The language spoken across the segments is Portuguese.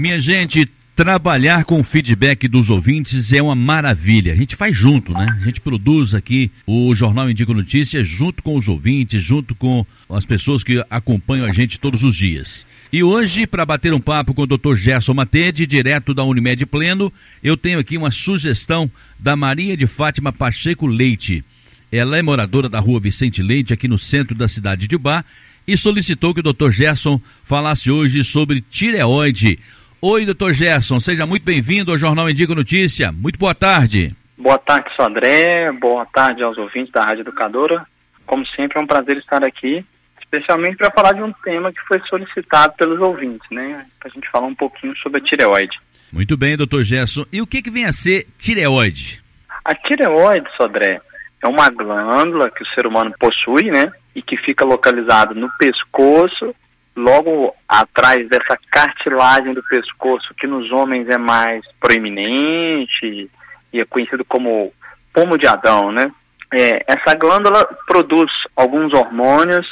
Minha gente, trabalhar com o feedback dos ouvintes é uma maravilha. A gente faz junto, né? A gente produz aqui o Jornal Indica Notícias junto com os ouvintes, junto com as pessoas que acompanham a gente todos os dias. E hoje, para bater um papo com o Dr. Gerson Matede, direto da Unimed Pleno, eu tenho aqui uma sugestão da Maria de Fátima Pacheco Leite. Ela é moradora da rua Vicente Leite, aqui no centro da cidade de Bar, e solicitou que o Dr. Gerson falasse hoje sobre tireoide. Oi, doutor Gerson, seja muito bem-vindo ao Jornal Indico Notícia. Muito boa tarde. Boa tarde, sou André. Boa tarde aos ouvintes da Rádio Educadora. Como sempre, é um prazer estar aqui, especialmente para falar de um tema que foi solicitado pelos ouvintes, né? Para a gente falar um pouquinho sobre a tireoide. Muito bem, doutor Gerson. E o que, que vem a ser tireoide? A tireoide, Sodré, é uma glândula que o ser humano possui, né? E que fica localizado no pescoço, logo atrás dessa cartilagem do pescoço, que nos homens é mais proeminente e é conhecido como pomo de Adão, né? É, essa glândula produz alguns hormônios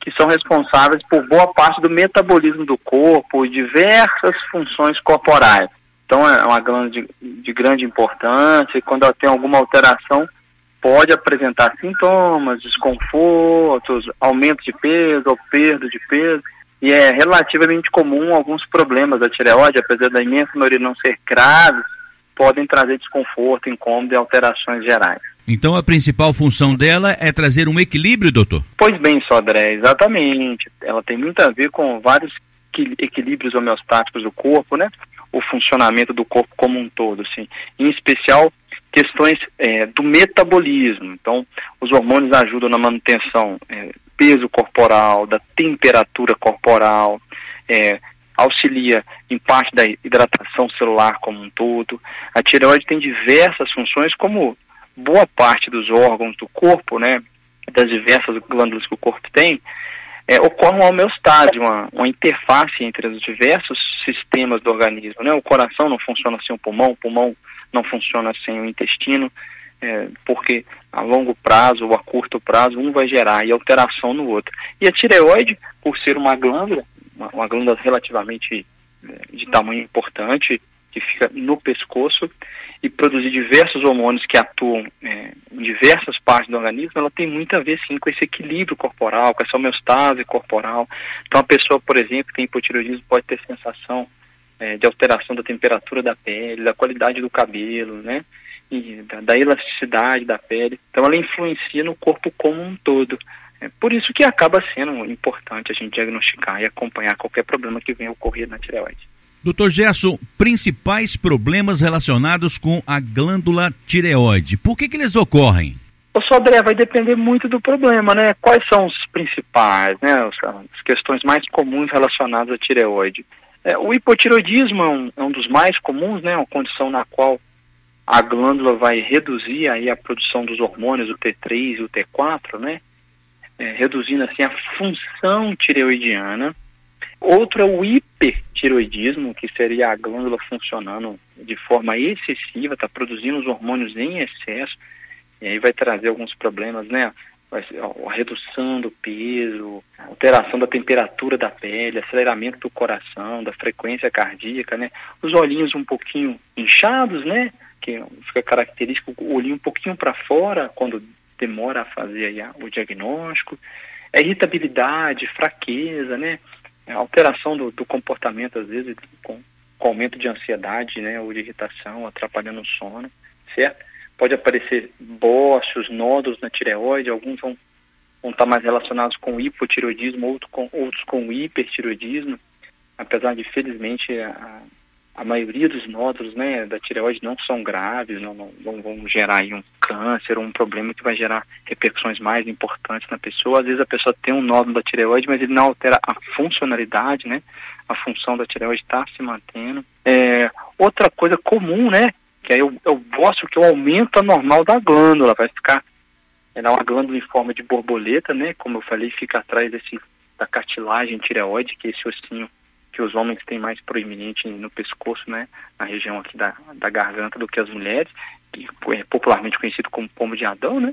que são responsáveis por boa parte do metabolismo do corpo e diversas funções corporais. Então é uma glândula de, de grande importância e quando ela tem alguma alteração, pode apresentar sintomas, desconfortos, aumento de peso ou perda de peso. E é relativamente comum alguns problemas da tireoide, apesar da imensa maioria não ser graves, podem trazer desconforto, incômodo e alterações gerais. Então a principal função dela é trazer um equilíbrio, doutor? Pois bem, Sodré, exatamente. Ela tem muito a ver com vários equilíbrios homeostáticos do corpo, né? O funcionamento do corpo como um todo, assim. Em especial questões é, do metabolismo. Então, os hormônios ajudam na manutenção é, peso corporal, da temperatura corporal, é, auxilia em parte da hidratação celular como um todo. A tireoide tem diversas funções, como boa parte dos órgãos do corpo, né, das diversas glândulas que o corpo tem, é, ocorre uma homeostase, uma, uma interface entre os diversos sistemas do organismo. Né? O coração não funciona sem o pulmão, o pulmão não funciona sem o intestino, é, porque a longo prazo ou a curto prazo um vai gerar alteração no outro. E a tireoide, por ser uma glândula, uma, uma glândula relativamente é, de tamanho importante, que fica no pescoço e produzir diversos hormônios que atuam é, em diversas partes do organismo, ela tem muito a ver sim com esse equilíbrio corporal, com essa homeostase corporal. Então a pessoa, por exemplo, que tem hipotireoidismo pode ter sensação é, de alteração da temperatura da pele, da qualidade do cabelo, né? E da, da, elasticidade da pele. Então ela influencia no corpo como um todo. É por isso que acaba sendo importante a gente diagnosticar e acompanhar qualquer problema que venha ocorrer na tireoide. Doutor Gerson, principais problemas relacionados com a glândula tireoide, por que, que eles ocorrem? O Sodré vai depender muito do problema, né? Quais são os principais, né? As questões mais comuns relacionadas à tireoide. É, o hipotiroidismo é um, é um, dos mais comuns, né? Uma condição na qual a glândula vai reduzir aí a produção dos hormônios, o T3 e o T4, né? É, reduzindo assim a função tireoidiana. Outro é o hipertiroidismo, que seria a glândula funcionando de forma excessiva, está produzindo os hormônios em excesso, e aí vai trazer alguns problemas, né? A redução do peso, alteração da temperatura da pele, aceleramento do coração, da frequência cardíaca, né? Os olhinhos um pouquinho inchados, né? Que fica característico o olhinho um pouquinho para fora quando demora a fazer o diagnóstico. É irritabilidade, fraqueza, né? É alteração do, do, comportamento, às vezes, com, com aumento de ansiedade, né? Ou de irritação, atrapalhando o sono, certo? Pode aparecer bócios, nódulos na tireoide, alguns vão, vão estar mais relacionados com hipotireoidismo, outros com, outros com hipertireoidismo, apesar de, felizmente, a, a maioria dos nódulos né, da tireoide não são graves, não, não, não vão gerar um câncer ou um problema que vai gerar repercussões mais importantes na pessoa. Às vezes a pessoa tem um nódulo da tireoide, mas ele não altera a funcionalidade, né? A função da tireoide está se mantendo. É, outra coisa comum, né? Que aí eu, eu mostro que o aumento anormal da glândula vai ficar, ela é uma glândula em forma de borboleta, né, como eu falei, fica atrás desse, da cartilagem tireoide, que é esse ossinho que os homens têm mais proeminente no pescoço, né, na região aqui da, da garganta do que as mulheres, que é popularmente conhecido como pomo de Adão, né,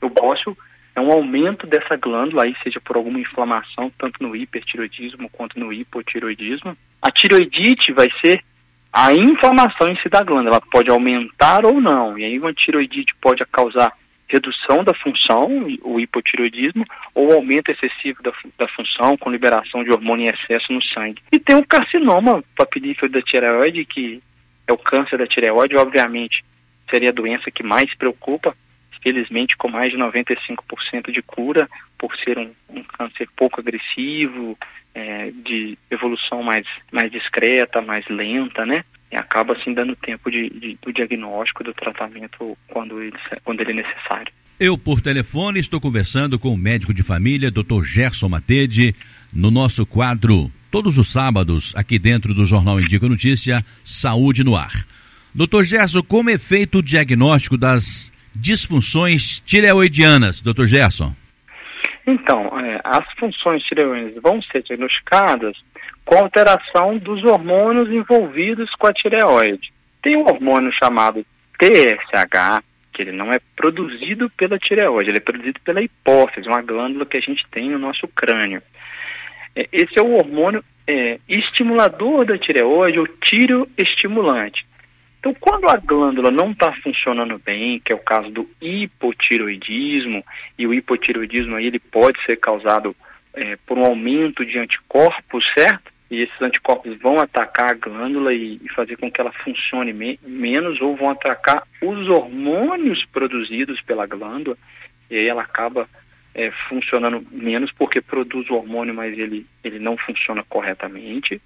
o bócio é um aumento dessa glândula, aí seja por alguma inflamação, tanto no hipertiroidismo quanto no hipotiroidismo, A tiroidite vai ser a inflamação em si da glândula, ela pode aumentar ou não. E aí uma tiroidite pode causar redução da função, o hipotiroidismo, ou aumento excessivo da, da função com liberação de hormônio em excesso no sangue. E tem o carcinoma papilífero da tireoide, que é o câncer da tireoide, obviamente seria a doença que mais preocupa, felizmente com mais de 95% de cura, por ser um, um câncer pouco agressivo, é, de evolução mais, mais discreta, mais lenta, né? E acaba assim dando tempo de, de, do diagnóstico, do tratamento quando ele, quando ele é necessário. Eu, por telefone, estou conversando com o médico de família, Dr. Gerson Matede, no nosso quadro, todos os sábados, aqui dentro do Jornal Indica Notícia, Saúde no Ar. Doutor Gerson, como é feito o diagnóstico das disfunções tireoidianas, doutor Gerson? Então, é, as funções tireoidianas vão ser diagnosticadas com alteração dos hormônios envolvidos com a tireoide. Tem um hormônio chamado TSH, que ele não é produzido pela tireoide, ele é produzido pela hipófise, uma glândula que a gente tem no nosso crânio. É, esse é o hormônio é, estimulador da tireoide, ou tireoestimulante. Então, quando a glândula não está funcionando bem, que é o caso do hipotiroidismo, e o hipotiroidismo aí ele pode ser causado é, por um aumento de anticorpos, certo? E esses anticorpos vão atacar a glândula e, e fazer com que ela funcione me menos, ou vão atacar os hormônios produzidos pela glândula, e aí ela acaba é, funcionando menos porque produz o hormônio, mas ele, ele não funciona corretamente.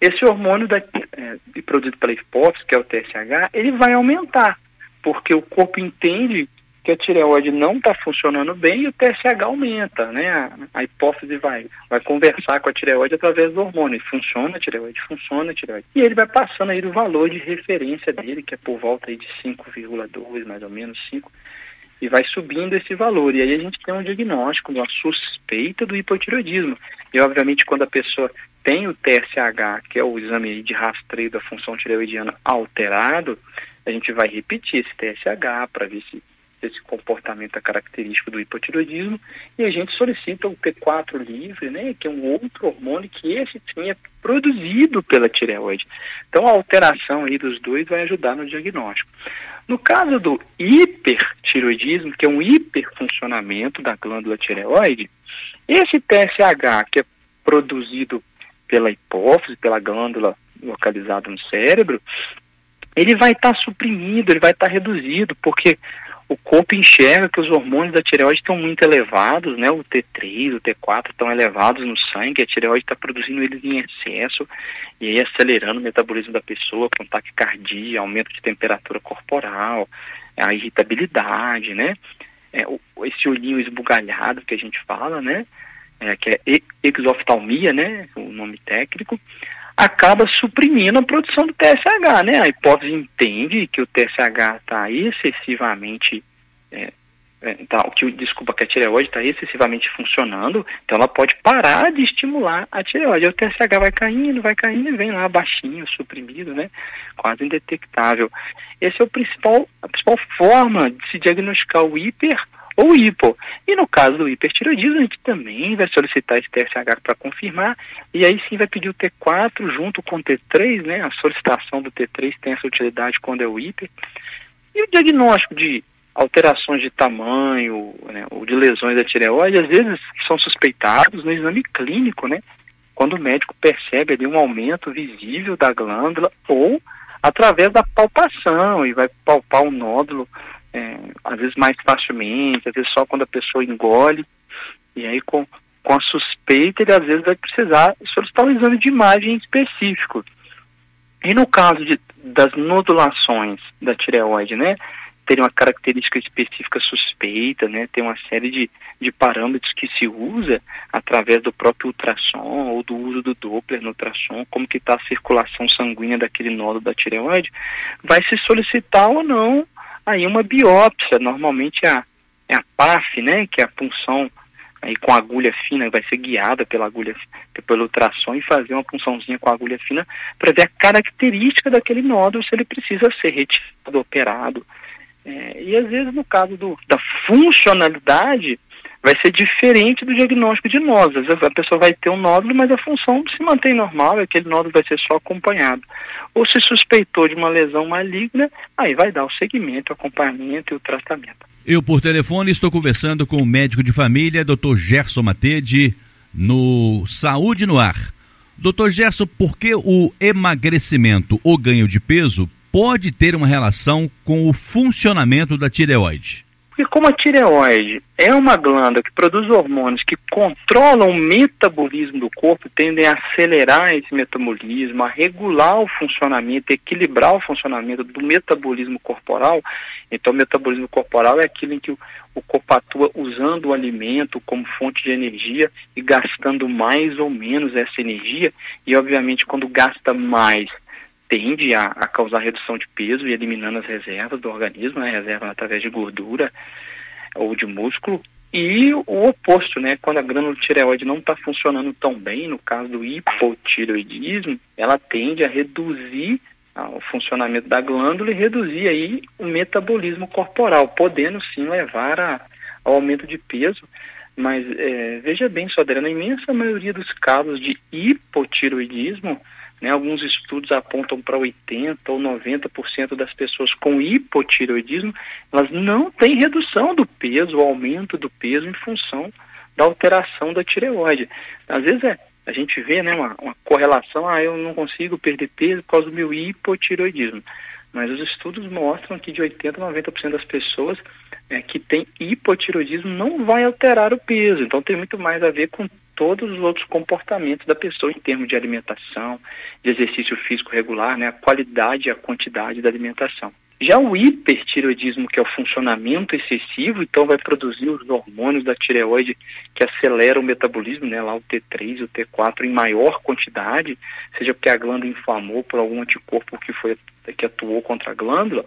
Esse hormônio é, produzido pela hipófise, que é o TSH, ele vai aumentar, porque o corpo entende que a tireoide não está funcionando bem e o TSH aumenta, né? A, a, hipófise vai, vai conversar com a tireoide através do hormônio. Funciona a tireoide, funciona a tireoide. E ele vai passando aí do valor de referência dele, que é por volta aí de 5,2, mais ou menos 5, e vai subindo esse valor. E aí a gente tem um diagnóstico, uma suspeita do hipotireoidismo. E obviamente quando a pessoa tem o TSH, que é o exame de rastreio da função tireoidiana alterado, a gente vai repetir esse TSH para ver se esse comportamento é característico do hipotiroidismo e a gente solicita o T4 livre, né, que é um outro hormônio que esse sim é produzido pela tireoide. Então a alteração aí dos dois vai ajudar no diagnóstico. No caso do hipertiroidismo, que é um hiperfuncionamento da glândula tireoide, esse TSH que é produzido pela hipófise, pela glândula localizada no cérebro, ele vai estar tá suprimido, ele vai estar tá reduzido, porque o corpo enxerga que os hormônios da tireoide estão muito elevados, né? O T3, o T4 estão elevados no sangue, a tireoide está produzindo eles em excesso, e aí acelerando o metabolismo da pessoa, com taquicardia, aumento de temperatura corporal, a irritabilidade, né? É, esse olhinho esbugalhado que a gente fala, né? É, que é exoftalmia, né? O nome técnico acaba suprimindo a produção do TSH, né? A hipótese entende que o TSH está excessivamente é, tá, que, desculpa, que a tireoide está excessivamente funcionando, então ela pode parar de estimular a tireoide. O TSH vai caindo, vai caindo e vem lá baixinho, suprimido, né? Quase indetectável. Esse é o principal, a principal forma de se diagnosticar o hiper ou hipo. E no caso do hipertiroidismo, a gente também vai solicitar esse TSH para confirmar, e aí sim vai pedir o T4 junto com o T3, né? A solicitação do T3 tem essa utilidade quando é o hiper. E o diagnóstico de alterações de tamanho né, ou de lesões da tireoide, às vezes são suspeitados no exame clínico, né? Quando o médico percebe ali um aumento visível da glândula ou através da palpação e vai palpar o nódulo é, às vezes mais facilmente, às vezes só quando a pessoa engole, e aí com, com a suspeita ele às vezes vai precisar solicitar um exame de imagem específico. E no caso de, das nodulações da tireoide, né, ter uma característica específica suspeita, né, tem uma série de, de parâmetros que se usa através do próprio ultrassom ou do uso do Doppler no ultrassom, como que está a circulação sanguínea daquele nódulo da tireoide, vai se solicitar ou não aí uma biópsia, normalmente é a, é a PAF, né, que é a punção aí com agulha fina, vai ser guiada pela agulha, pelo ultrassom e fazer uma punçãozinha com agulha fina para ver a característica daquele nódulo, se ele precisa ser retirado, operado. É, e às vezes no caso do, da funcionalidade, vai ser diferente do diagnóstico de nódulos. A pessoa vai ter um nódulo, mas a função se mantém normal, aquele nódulo vai ser só acompanhado. Ou se suspeitou de uma lesão maligna, aí vai dar o segmento, o acompanhamento e o tratamento. Eu, por telefone, estou conversando com o médico de família, Dr. Gerson Matede, no Saúde no Ar. Doutor Gerson, por que o emagrecimento ou ganho de peso pode ter uma relação com o funcionamento da tireoide? Porque como a tireoide é uma glândula que produz hormônios que controlam o metabolismo do corpo, tendem a acelerar esse metabolismo, a regular o funcionamento, equilibrar o funcionamento do metabolismo corporal. Então, o metabolismo corporal é aquilo em que o, o corpo atua usando o alimento como fonte de energia e gastando mais ou menos essa energia. E, obviamente, quando gasta mais tende a, a, causar redução de peso e eliminando as reservas do organismo, né, reserva através de gordura ou de músculo, e o oposto, né, quando a glândula tireoide não está funcionando tão bem, no caso do hipotireoidismo, ela tende a reduzir ah, o funcionamento da glândula e reduzir aí o metabolismo corporal, podendo sim levar a, ao aumento de peso, mas é, veja bem, Sodré, na imensa maioria dos casos de hipotireoidismo, né, alguns estudos apontam para 80% ou 90% das pessoas com hipotireoidismo, elas não têm redução do peso, aumento do peso em função da alteração da tireoide. Às vezes é, a gente vê né, uma, uma correlação, ah, eu não consigo perder peso por causa do meu hipotireoidismo. Mas os estudos mostram que de 80% a 90% das pessoas é, que têm hipotireoidismo não vai alterar o peso. Então tem muito mais a ver com todos os outros comportamentos da pessoa em termos de alimentação, de exercício físico regular, né, a qualidade e a quantidade da alimentação. Já o hipertireoidismo, que é o funcionamento excessivo, então vai produzir os hormônios da tireoide que aceleram o metabolismo, né, lá o T3 e o T4 em maior quantidade, seja porque a glândula inflamou por algum anticorpo que foi que atuou contra a glândula,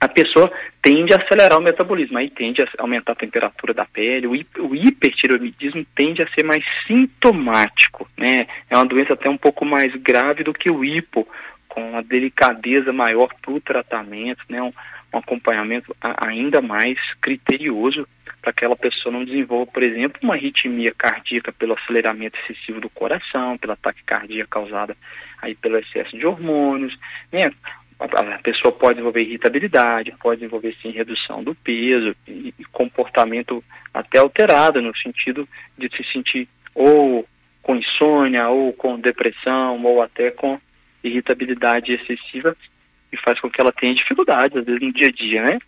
a pessoa tende a acelerar o metabolismo, aí tende a aumentar a temperatura da pele, o, o hipertireoidismo tende a ser mais sintomático, né? É uma doença até um pouco mais grave do que o hipo, com a delicadeza maior para o tratamento, né? Um, um acompanhamento ainda mais criterioso para que aquela pessoa não desenvolva, por exemplo, uma arritmia cardíaca pelo aceleramento excessivo do coração, pela taquicardia causada aí pelo excesso de hormônios, né? a pessoa pode desenvolver irritabilidade, pode desenvolver sim redução do peso e, e comportamento até alterado no sentido de se sentir ou com insônia ou com depressão ou até com irritabilidade excessiva e faz com que ela tenha dificuldades às vezes no dia a dia, né?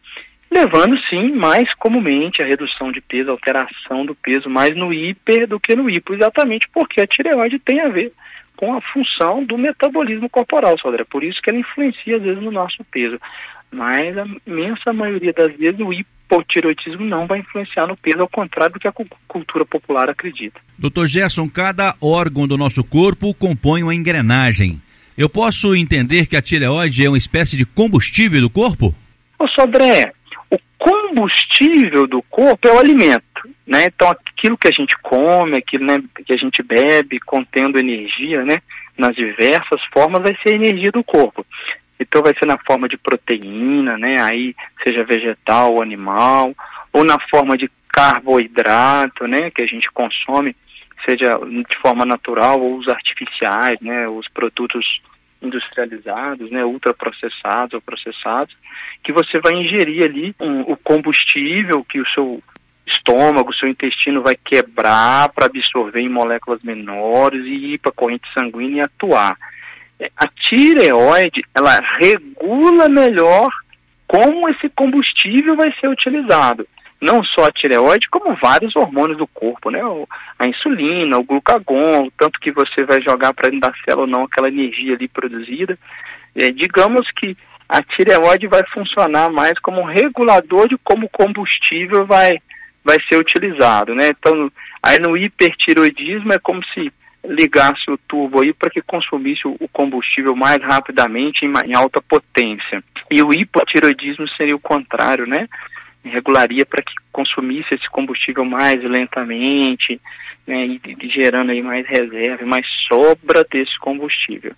Levando sim mais comumente a redução de peso, a alteração do peso mais no hiper do que no hipo, exatamente porque a tireoide tem a ver com a função do metabolismo corporal, Sodré. Por isso que ela influencia, às vezes, no nosso peso. Mas a imensa maioria das vezes o hipotireoidismo não vai influenciar no peso, ao contrário do que a cultura popular acredita. Doutor Gerson, cada órgão do nosso corpo compõe uma engrenagem. Eu posso entender que a tireoide é uma espécie de combustível do corpo? Ô Sodré, o combustível do corpo é o alimento. Né? Então, aquilo que a gente come, aquilo né, que a gente bebe, contendo energia, né, nas diversas formas, vai ser energia do corpo. Então, vai ser na forma de proteína, né, aí seja vegetal ou animal, ou na forma de carboidrato, né, que a gente consome, seja de forma natural ou os artificiais, né, os produtos industrializados, né, ultraprocessados ou processados, que você vai ingerir ali um, o combustível que o seu estômago, seu intestino vai quebrar para absorver em moléculas menores e ir para a corrente sanguínea e atuar. É, a tireoide, ela regula melhor como esse combustível vai ser utilizado. Não só a tireoide, como vários hormônios do corpo, né? A insulina, o glucagon, tanto que você vai jogar para dentro da célula ou não aquela energia ali produzida. É, digamos que a tireoide vai funcionar mais como um regulador de como o combustível vai, vai ser utilizado, né? Então, aí no hipertiroidismo é como se ligasse o turbo aí para que consumisse o combustível mais rapidamente em, em alta potência. E o hipotiroidismo seria o contrário, né? Regularia para que consumisse esse combustível mais lentamente, né? E, e gerando aí mais reserva, mais sobra desse combustível.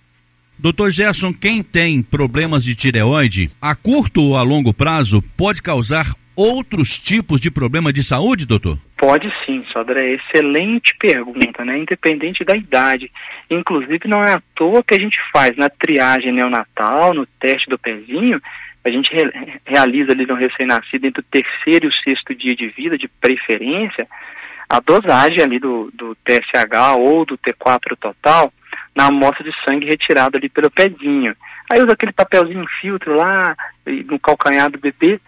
Doutor Gerson, quem tem problemas de tireoide, a curto ou a longo prazo, pode causar outros tipos de problema de saúde, doutor? Pode sim, Sodré. Excelente pergunta, né? Independente da idade. Inclusive, não é à toa que a gente faz na triagem neonatal, no teste do pezinho, a gente re realiza ali no recém-nascido entre o terceiro e o sexto dia de vida, de preferência, a dosagem ali do, do TSH ou do T4 total na amostra de sangue retirada ali pelo pezinho. Aí usa aquele papelzinho filtro lá no calcanhar do bebê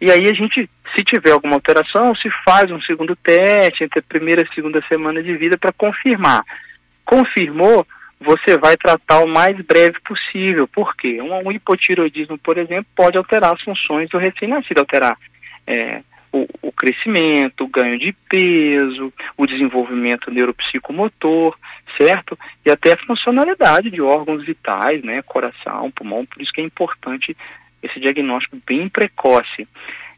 e aí a gente, se tiver alguma alteração, se faz um segundo teste entre a primeira e a segunda semana de vida para confirmar. Confirmou, você vai tratar o mais breve possível. Por quê? Um, um hipotiroidismo, por exemplo, pode alterar as funções do recém-nascido, alterar é, o, o, crescimento, o ganho de peso, o desenvolvimento neuropsicomotor, certo? E até a funcionalidade de órgãos vitais, né? Coração, pulmão, por isso que é importante esse diagnóstico bem precoce.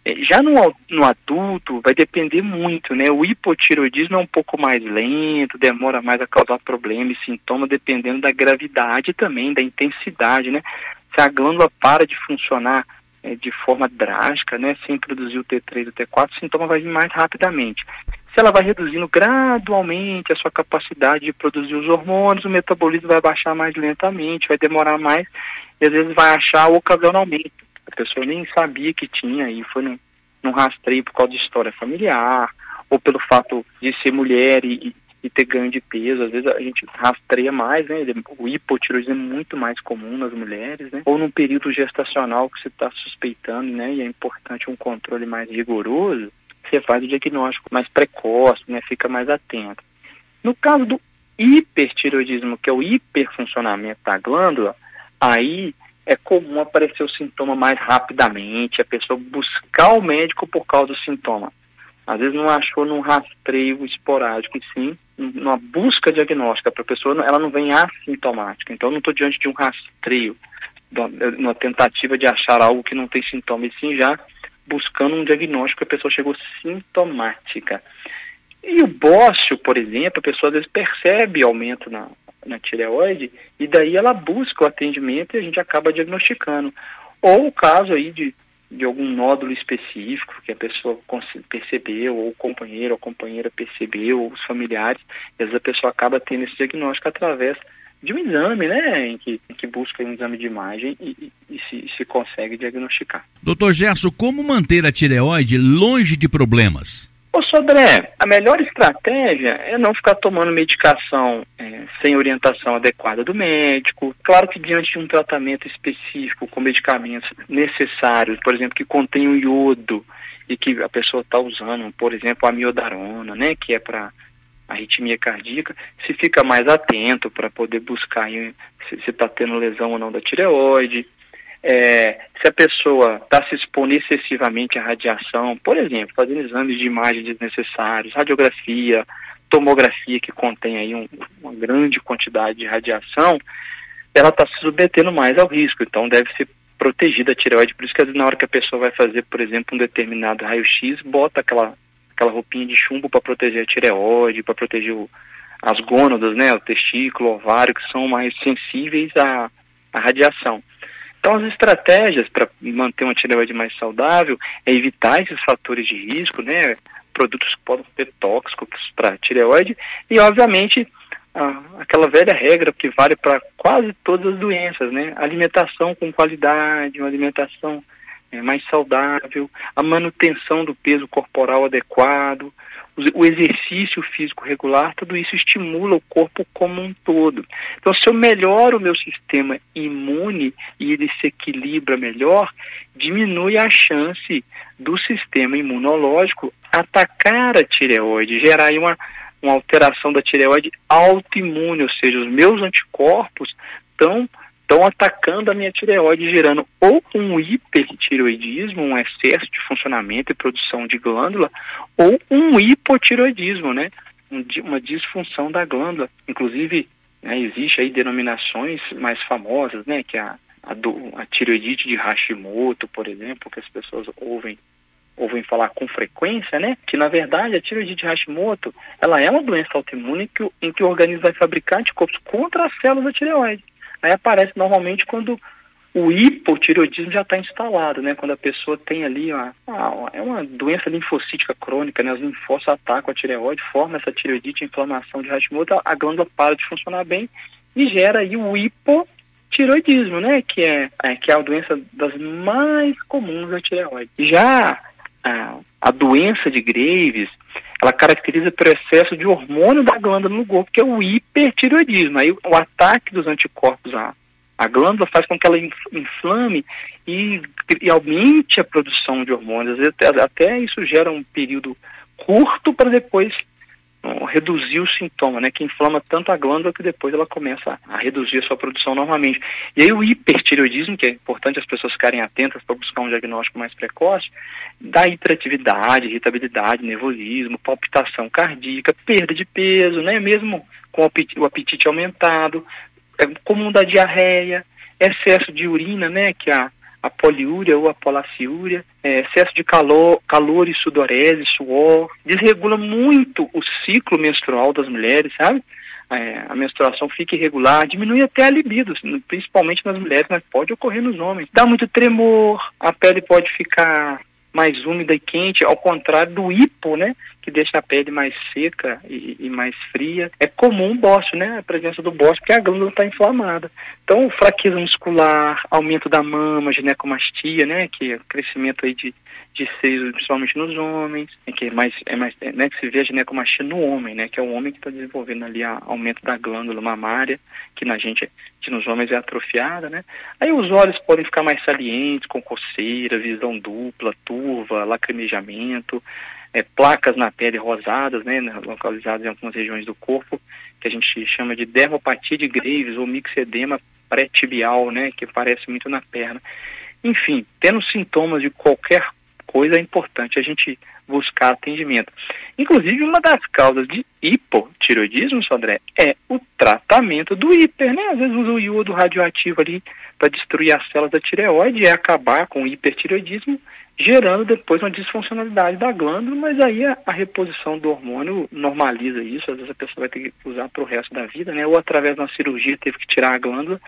É, já no, no adulto vai depender muito, né? O hipotiroidismo é um pouco mais lento, demora mais a causar problemas e sintomas, dependendo da gravidade também, da intensidade, né? Se a glândula para de funcionar é, de forma drástica, né, sem produzir o T3 e o T4, o sintoma vai vir mais rapidamente. Se ela vai reduzindo gradualmente a sua capacidade de produzir os hormônios, o metabolismo vai baixar mais lentamente, vai demorar mais e às vezes vai achar ocasionalmente. A pessoa nem sabia que tinha e foi num, num rastreio por causa de história familiar, ou pelo fato de ser mulher e, e ter ganho de peso. Às vezes a gente rastreia mais, né? O hipotiroidismo é muito mais comum nas mulheres, né? Ou num período gestacional que você está suspeitando, né? E é importante um controle mais rigoroso, você faz o diagnóstico mais precoce, né? Fica mais atento. No caso do hipertiroidismo, que é o hiperfuncionamento da glândula, aí é comum aparecer o sintoma mais rapidamente, a pessoa buscar o médico por causa do sintoma. Às vezes não achou num rastreio esporádico, e sim numa busca diagnóstica para a pessoa, ela não vem assintomática. Então, eu não estou diante de um rastreio, uma tentativa de achar algo que não tem sintoma, e sim já buscando um diagnóstico, a pessoa chegou sintomática. E o bócio, por exemplo, a pessoa às vezes percebe aumento na, na tireoide e daí ela busca o atendimento e a gente acaba diagnosticando. Ou o caso aí de, de algum nódulo específico que a pessoa percebeu, ou o companheiro ou companheira percebeu, ou os familiares, e às vezes a pessoa acaba tendo esse diagnóstico através de um exame, né, em que, em que busca um exame de imagem e, e, e se, se, consegue diagnosticar. Doutor Gerson, como manter a tireoide longe de problemas? Ô Sodré, a melhor estratégia é não ficar tomando medicação é, sem orientação adequada do médico. Claro que diante de um tratamento específico com medicamentos necessários, por exemplo, que contém o iodo e que a pessoa está usando, por exemplo, a miodarona, né, que é para arritmia cardíaca, se fica mais atento para poder buscar se está tendo lesão ou não da tireoide. É, se a pessoa está se expondo excessivamente à radiação, por exemplo, fazendo exames de imagem desnecessários, radiografia, tomografia que contém aí um, uma grande quantidade de radiação, ela está se submetendo mais ao risco, então deve ser protegida a tireoide. Por isso que na hora que a pessoa vai fazer, por exemplo, um determinado raio-x, bota aquela, aquela roupinha de chumbo para proteger a tireoide, para proteger o, as gônadas, né, o testículo, o ovário, que são mais sensíveis à, à radiação. Então, as estratégias para manter uma tireoide mais saudável é evitar esses fatores de risco, né? Produtos que podem ser tóxicos para a tireoide e, obviamente, a, aquela velha regra que vale para quase todas as doenças, né? Alimentação com qualidade, uma alimentação é, mais saudável, a manutenção do peso corporal adequado, o exercício físico regular, tudo isso estimula o corpo como um todo. Então, se eu melhoro o meu sistema imune e ele se equilibra melhor, diminui a chance do sistema imunológico atacar a tireoide, gerar uma, uma alteração da tireoide autoimune, ou seja, os meus anticorpos estão estão atacando a minha tireoide, gerando ou um hipertireoidismo, um excesso de funcionamento e produção de glândula, ou um hipotireoidismo, né? uma disfunção da glândula. Inclusive, né, existe aí denominações mais famosas, né? Que é a, a, do, a tireoidite de Hashimoto, por exemplo, que as pessoas ouvem ouvem falar com frequência, né? Que na verdade a tireoidite de Hashimoto, ela é uma doença autoimune que, em que o organismo vai fabricar anticorpos contra as células da tireoide. Aí aparece normalmente quando o hipotireoidismo já está instalado, né? Quando a pessoa tem ali uma, uma, é uma doença linfocítica crônica, né? Os linfócitos atacam a tireoide, formam essa tireoidite, inflamação de Hashimoto, a glândula para de funcionar bem e gera aí o hipotireoidismo, né? Que é, é que é a doença das mais comuns da tireoide. Já a, a doença de Graves, ela caracteriza pelo excesso de hormônio da glândula no corpo, que é o hipertireoidismo. Aí o ataque dos anticorpos à, à glândula faz com que ela inflame e, e aumente a produção de hormônios. Até, até isso gera um período curto para depois reduzir o sintoma, né, que inflama tanto a glândula que depois ela começa a reduzir a sua produção normalmente. E aí o hipertireoidismo, que é importante as pessoas ficarem atentas para buscar um diagnóstico mais precoce, dá hiperatividade, irritabilidade, nervosismo, palpitação cardíaca, perda de peso, né, mesmo com o apetite aumentado, é comum da diarreia, excesso de urina, né, que a a poliúria ou a polaciúria, é, excesso de calor, calor e sudorese, suor, desregula muito o ciclo menstrual das mulheres, sabe? É, a menstruação fica irregular, diminui até a libido, principalmente nas mulheres, mas pode ocorrer nos homens. Dá muito tremor, a pele pode ficar mais úmida e quente, ao contrário do hipo, né, que deixa a pele mais seca e, e mais fria. É comum o bócio, né, a presença do bócio, porque a glândula está inflamada. Então, fraqueza muscular, aumento da mama, ginecomastia, né, que é crescimento aí de, de seios, principalmente nos homens, é que é mais, é mais, é, né, que se vê a ginecomastia no homem, né, que é o homem que está desenvolvendo ali a, aumento da glândula mamária, que na gente, que nos homens é atrofiada, né. Aí os olhos podem ficar mais salientes, com coceira, visão dupla, turva, lacrimejamento, é, placas na pele rosadas, né, localizadas em algumas regiões do corpo, que a gente chama de dermopatia de Graves ou mixedema pré-tibial, né, que aparece muito na perna. Enfim, tendo sintomas de qualquer coisa, é importante a gente buscar atendimento. Inclusive, uma das causas de hipotiroidismo, Sandré, é o tratamento do hiper, né? Às vezes usa o iodo radioativo ali para destruir as células da tireoide e acabar com o hipertiroidismo gerando depois uma disfuncionalidade da glândula, mas aí a, a, reposição do hormônio normaliza isso, às vezes a pessoa vai ter que usar para o resto da vida, né? Ou através de uma cirurgia teve que tirar a glândula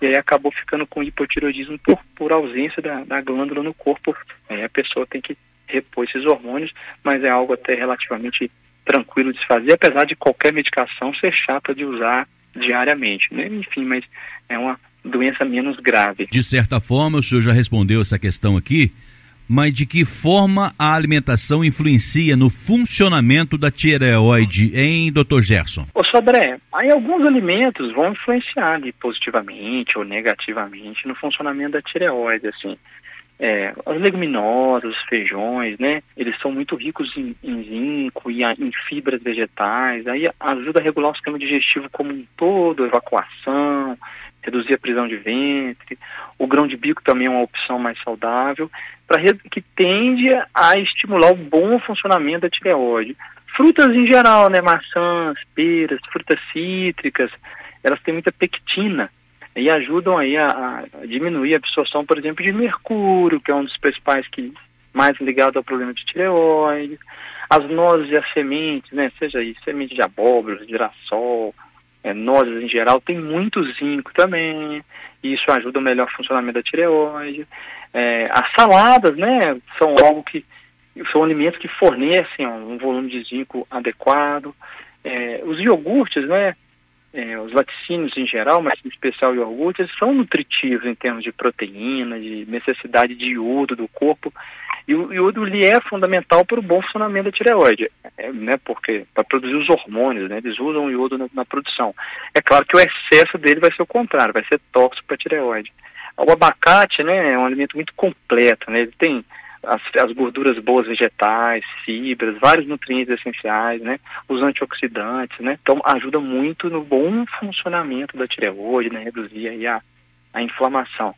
e aí acabou ficando com hipotiroidismo por, por ausência da, da glândula no corpo. Aí a pessoa tem que repor esses hormônios, mas é algo até relativamente tranquilo de se fazer, apesar de qualquer medicação ser chata de usar diariamente, né? Enfim, mas é uma doença menos grave. De certa forma, o senhor já respondeu essa questão aqui, mas de que forma a alimentação influencia no funcionamento da tireoide, hein, Dr. Gerson? Ô, Sodré, aí alguns alimentos vão influenciar positivamente ou negativamente no funcionamento da tireoide, assim. É, as leguminosas, os feijões, né? Eles são muito ricos em, em zinco e a, em fibras vegetais. Aí ajuda a regular o sistema digestivo como um todo, evacuação, reduzir a prisão de ventre. O grão de bico também é uma opção mais saudável, para que tende a estimular o bom funcionamento da tireoide. Frutas em geral, né, maçãs, peras, frutas cítricas, elas têm muita pectina e ajudam aí a, a diminuir a absorção, por exemplo, de mercúrio, que é um dos principais que mais ligado ao problema de tireoide. As nozes e as sementes, né, seja aí semente de abóbora, de girassol, é, nozes em geral, tem muito zinco também, e isso ajuda o melhor funcionamento da tireoide. É, as saladas, né, são algo que são alimentos que fornecem um volume de zinco adequado. É, os iogurtes, né, é, os laticínios em geral, mas em especial iogurtes, são nutritivos em termos de proteína, de necessidade de iodo do corpo. E o iodo ele é fundamental para o bom funcionamento da tireoide, é, né, porque para produzir os hormônios, né, eles usam o iodo na, na, produção. É claro que o excesso dele vai ser o contrário, vai ser tóxico para a tireoide. O abacate, né, é um alimento muito completo, né, ele tem as, as, gorduras boas vegetais, fibras, vários nutrientes essenciais, né? Os antioxidantes, né? Então ajuda muito no bom funcionamento da tireoide, né? Reduzir aí a, a inflamação.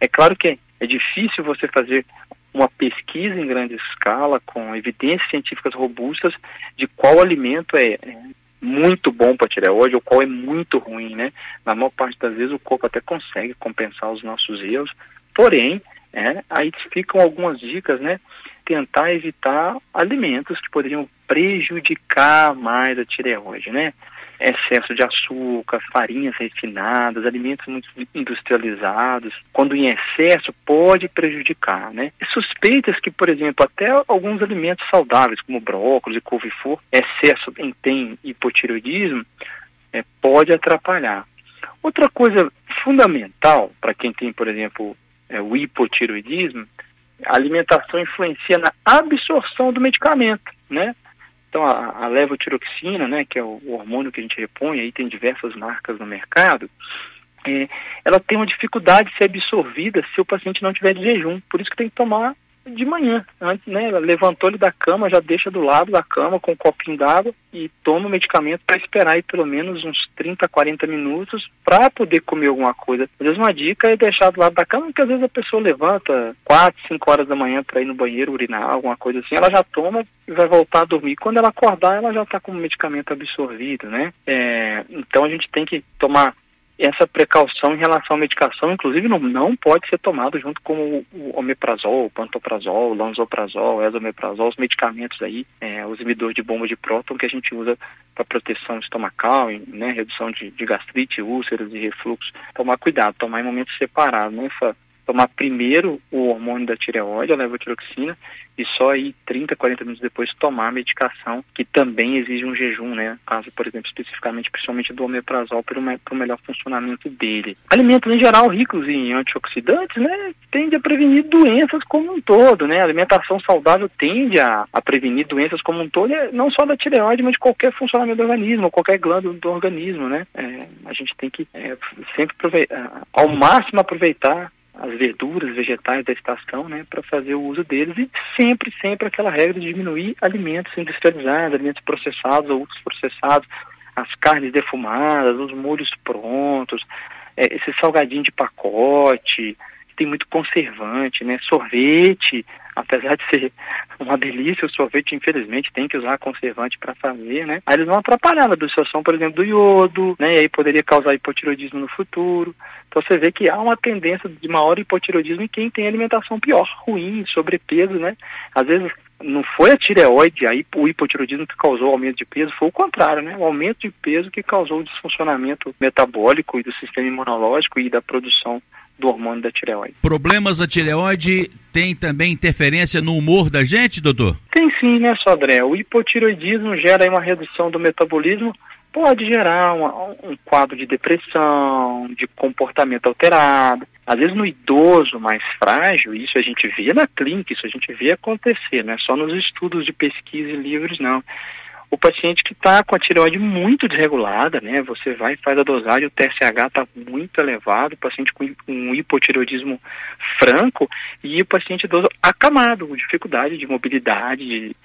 É claro que é difícil você fazer uma pesquisa em grande escala com evidências científicas robustas de qual alimento é, muito bom para a tireoide ou qual é muito ruim, né? Na maior parte das vezes o corpo até consegue compensar os nossos erros, porém, é, aí ficam algumas dicas, né? Tentar evitar alimentos que poderiam prejudicar mais a tireoide, né? Excesso de açúcar, farinhas refinadas, alimentos muito industrializados, quando em excesso pode prejudicar, né? Suspeitas que, por exemplo, até alguns alimentos saudáveis, como brócolis e couve-flor, excesso em tem hipotireoidismo, é, pode atrapalhar. Outra coisa fundamental para quem tem, por exemplo, é, o hipotireoidismo, a alimentação influencia na absorção do medicamento, né? Então, a, a levotiroxina, né, que é o, o, hormônio que a gente repõe, aí tem diversas marcas no mercado, é, ela tem uma dificuldade de ser absorvida se o paciente não tiver de jejum. Por isso que tem que tomar de manhã, antes, né? Levantou ele da cama, já deixa do lado da cama com um copinho d'água e toma o medicamento para esperar aí pelo menos uns 30, 40 minutos para poder comer alguma coisa. Às vezes uma dica é deixar do lado da cama, porque às vezes a pessoa levanta 4, 5 horas da manhã para ir no banheiro urinar, alguma coisa assim, ela já toma e vai voltar a dormir. Quando ela acordar, ela já está com o medicamento absorvido, né? É, então a gente tem que tomar essa precaução em relação à medicação, inclusive, não, não pode ser tomado junto com o, omeprazol, o pantoprazol, o lanzoprazol, o esomeprazol, os medicamentos aí, é, os inibidores de bomba de próton que a gente usa para proteção estomacal, né, redução de, de gastrite, úlceras e refluxo. Tomar cuidado, tomar em momentos separados, né, tomar primeiro o hormônio da tireoide, a levotiroxina, e só aí 30, 40 minutos depois tomar a medicação, que também exige um jejum, né? Caso, por exemplo, especificamente, principalmente do omeprazol, para o melhor funcionamento dele. Alimentos em geral ricos em antioxidantes, né? Tende a prevenir doenças como um todo, né? Alimentação saudável tende a, a prevenir doenças como um todo, não só da tireoide, mas de qualquer funcionamento do organismo, qualquer glândula do organismo, né? É, a gente tem que é, sempre ao máximo aproveitar as verduras, vegetais da estação, né, para fazer o uso deles e sempre, sempre aquela regra de diminuir alimentos industrializados, alimentos processados ou processados, as carnes defumadas, os molhos prontos, é, esse salgadinho de pacote, que tem muito conservante, né, sorvete, apesar de ser uma delícia, o sorvete, infelizmente, tem que usar conservante para fazer, né? Aí eles vão atrapalhar na absorção, por exemplo, do iodo, né? E aí poderia causar hipotiroidismo no futuro. Então você vê que há uma tendência de maior hipotiroidismo em quem tem alimentação pior, ruim, sobrepeso, né? Às vezes não foi a tireoide, aí o hipotiroidismo que causou o aumento de peso, foi o contrário, né? O aumento de peso que causou o desfuncionamento metabólico e do sistema imunológico e da produção do hormônio da tireoide. Problemas da tireoide tem também interferência no humor da gente, doutor? Tem sim, né, Sodré? O hipotiroidismo gera uma redução do metabolismo, pode gerar uma, um quadro de depressão, de comportamento alterado. Às vezes no idoso mais frágil, isso a gente vê na clínica, isso a gente vê acontecer, não é só nos estudos de pesquisa e livros, não o paciente que está com a tireoide muito desregulada, né? Você vai e faz a dosagem, o TSH está muito elevado, o paciente com um hipotireoidismo franco e o paciente idoso acamado, com dificuldade de mobilidade, de,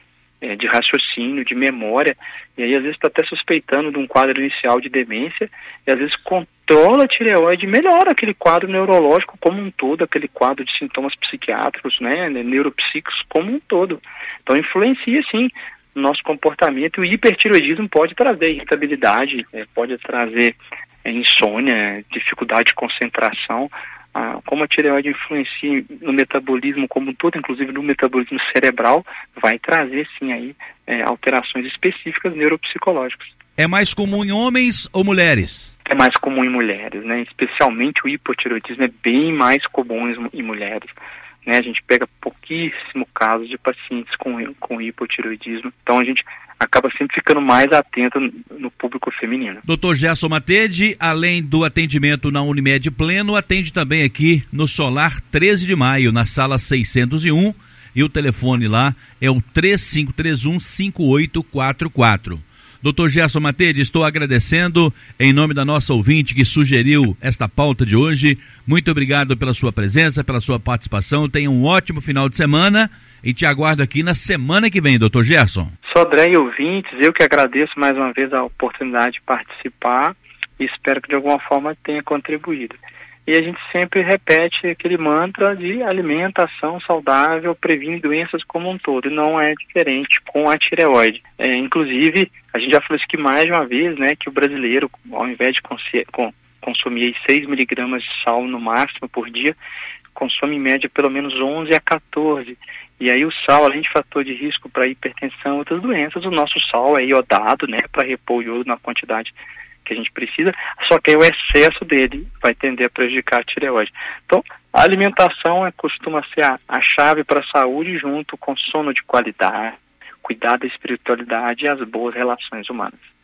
é, de raciocínio, de memória, e aí às vezes está até suspeitando de um quadro inicial de demência, e às vezes controla a tireoide melhora aquele quadro neurológico como um todo, aquele quadro de sintomas psiquiátricos, né, neuropsíquicos como um todo. Então influencia sim no nosso comportamento. E o hipertiroidismo pode trazer irritabilidade, é, pode trazer é, insônia, dificuldade de concentração. Ah, como a tireoide influencia no metabolismo como um todo, inclusive no metabolismo cerebral, vai trazer sim aí é, alterações específicas neuropsicológicas. É mais comum em homens ou mulheres? É mais comum em mulheres, né? Especialmente o hipotiroidismo é bem mais comum em mulheres. Né? A gente pega pouquíssimo caso de pacientes com, com hipotiroidismo. Então a gente acaba sempre ficando mais atento no público feminino. Doutor Gerson Matede, além do atendimento na Unimed Pleno, atende também aqui no Solar 13 de Maio, na sala 601, e o telefone lá é o 3531 5844. Doutor Gerson Matede, estou agradecendo em nome da nossa ouvinte que sugeriu esta pauta de hoje. Muito obrigado pela sua presença, pela sua participação. Tenha um ótimo final de semana e te aguardo aqui na semana que vem, doutor Gerson. Sodré e ouvintes, eu que agradeço mais uma vez a oportunidade de participar e espero que de alguma forma tenha contribuído e a gente sempre repete aquele mantra de alimentação saudável previne doenças como um todo, e não é diferente com a tireoide. É, inclusive, a gente já falou isso aqui mais de uma vez, né, que o brasileiro, ao invés de consumir 6 miligramas de sal no máximo por dia, consome em média pelo menos 11 a 14. E aí o sal, além de fator de risco para hipertensão e outras doenças, o nosso sal é iodado, né, para repor o iodo na quantidade que a gente precisa, só que o excesso dele vai tender a prejudicar a tireoide. Então, a alimentação é, costuma ser a, a chave para a saúde junto com sono de qualidade, cuidar da espiritualidade e as boas relações humanas.